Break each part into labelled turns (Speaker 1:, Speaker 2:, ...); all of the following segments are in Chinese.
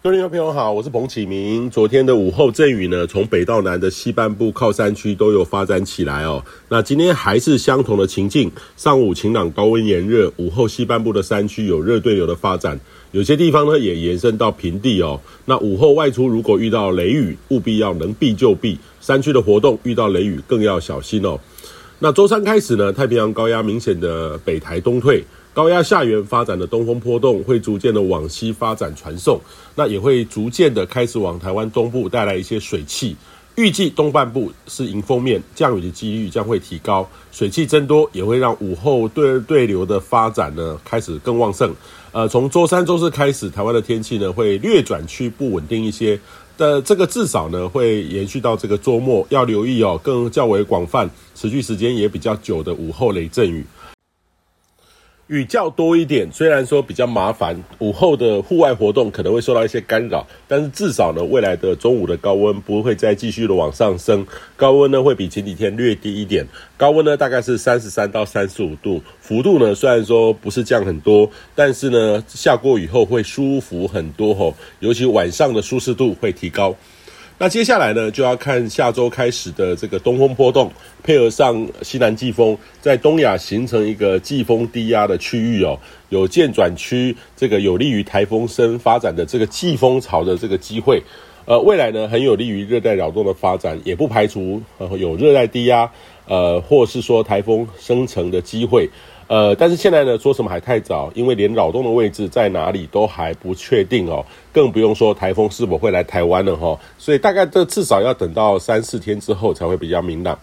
Speaker 1: 各位朋友好，我是彭启明。昨天的午后阵雨呢，从北到南的西半部靠山区都有发展起来哦。那今天还是相同的情境，上午晴朗，高温炎热，午后西半部的山区有热对流的发展，有些地方呢也延伸到平地哦。那午后外出如果遇到雷雨，务必要能避就避，山区的活动遇到雷雨更要小心哦。那周三开始呢，太平洋高压明显的北台东退。高压下缘发展的东风波动会逐渐的往西发展传送，那也会逐渐的开始往台湾东部带来一些水汽。预计东半部是迎风面，降雨的几率将会提高，水汽增多也会让午后对对流的发展呢开始更旺盛。呃，从周三、周四开始，台湾的天气呢会略转趋不稳定一些，的这个至少呢会延续到这个周末，要留意哦，更较为广泛、持续时间也比较久的午后雷阵雨。雨较多一点，虽然说比较麻烦，午后的户外活动可能会受到一些干扰，但是至少呢，未来的中午的高温不会再继续的往上升，高温呢会比前几天略低一点，高温呢大概是三十三到三十五度，幅度呢虽然说不是降很多，但是呢下过雨后会舒服很多吼，尤其晚上的舒适度会提高。那接下来呢，就要看下周开始的这个东风波动，配合上西南季风，在东亚形成一个季风低压的区域哦，有渐转区这个有利于台风生发展的这个季风潮的这个机会，呃，未来呢很有利于热带扰动的发展，也不排除呃有热带低压，呃，或是说台风生成的机会。呃，但是现在呢，说什么还太早，因为连扰动的位置在哪里都还不确定哦，更不用说台风是否会来台湾了哈、哦。所以大概这至少要等到三四天之后才会比较明朗。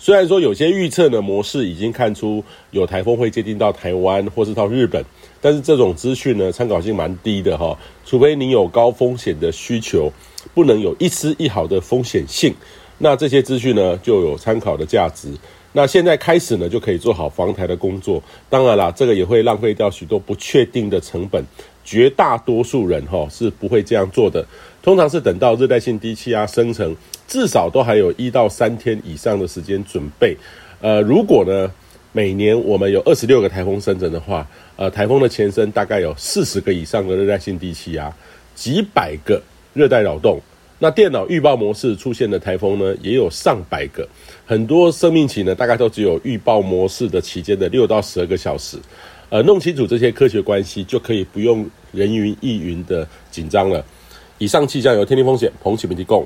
Speaker 1: 虽然说有些预测呢模式已经看出有台风会接近到台湾或是到日本，但是这种资讯呢参考性蛮低的哈、哦。除非你有高风险的需求，不能有一丝一毫的风险性，那这些资讯呢就有参考的价值。那现在开始呢，就可以做好防台的工作。当然啦，这个也会浪费掉许多不确定的成本。绝大多数人哈是不会这样做的。通常是等到热带性低气压生成，至少都还有一到三天以上的时间准备。呃，如果呢，每年我们有二十六个台风生成的话，呃，台风的前身大概有四十个以上的热带性低气压，几百个热带扰动。那电脑预报模式出现的台风呢，也有上百个，很多生命期呢，大概都只有预报模式的期间的六到十二个小时。呃，弄清楚这些科学关系，就可以不用人云亦云的紧张了。以上气象由天气风险彭启明提供。